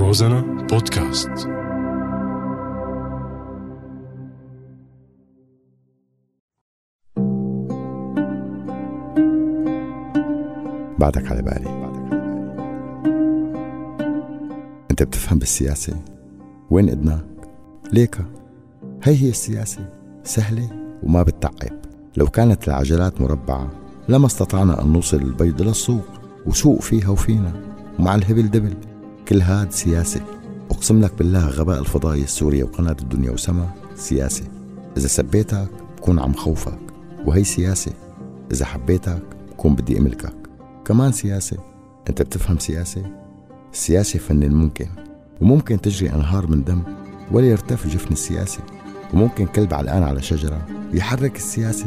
روزانا بودكاست. بعدك على بالي. انت بتفهم بالسياسة؟ وين إدناك ليكا هي هي السياسة. سهلة وما بتتعب. لو كانت العجلات مربعة لما استطعنا أن نوصل البيض للسوق وسوق فيها وفينا ومع الهبل دبل. كل هاد سياسة. أقسم لك بالله غباء الفضائي السوري وقناة الدنيا وسما سياسة. إذا سبيتك بكون عم خوفك وهي سياسة. إذا حبيتك بكون بدي أملكك. كمان سياسة. أنت بتفهم سياسة؟ السياسة فن الممكن وممكن تجري أنهار من دم ولا يرتفع جفن السياسة. وممكن كلب علقان على شجرة يحرك السياسة.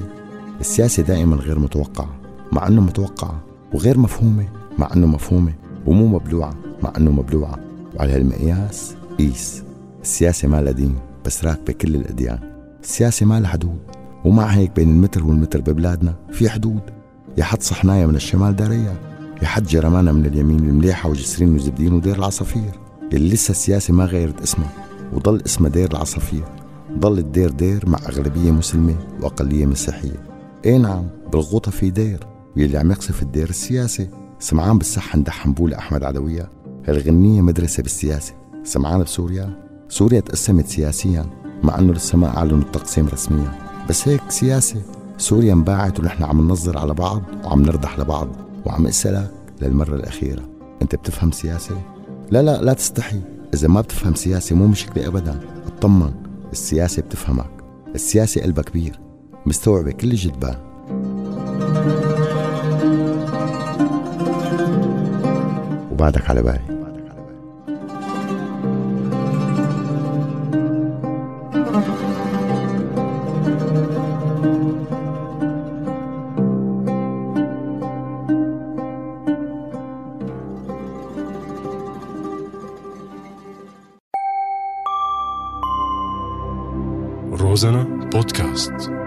السياسة دائما غير متوقعة مع أنه متوقعة وغير مفهومة مع أنه مفهومة. ومو مبلوعة مع أنه مبلوعة. وعلى هالمقياس قيس. السياسة ما لها دين بس راكبة كل الأديان. السياسة ما لها حدود. ومع هيك بين المتر والمتر ببلادنا في حدود. يا حد صحنايا من الشمال داريا يا حد جرمانا من اليمين المليحة وجسرين وزبدين ودير العصافير. اللي لسه السياسة ما غيرت اسمها. وضل اسمها دير العصافير. ضل الدير دير مع أغلبية مسلمة وأقلية مسيحية. إيه نعم بالغوطة في دير. واللي عم يقصف الدير السياسة. سمعان بالصحة ندحم بولا أحمد عدوية هالغنية مدرسة بالسياسة. سمعان بسوريا سوريا تقسمت سياسيا مع أنه لسه ما أعلنوا التقسيم رسميا. بس هيك سياسة سوريا انباعت ونحن عم ننظر على بعض وعم نردح لبعض وعم اسألك للمرة الأخيرة. أنت بتفهم سياسة؟ لا لا لا تستحي. إذا ما بتفهم سياسة مو مشكلة أبدا. اطمن السياسة بتفهمك. السياسة قلبها كبير مستوعبة كل الجدبان وبعدك على بالي روزانا بودكاست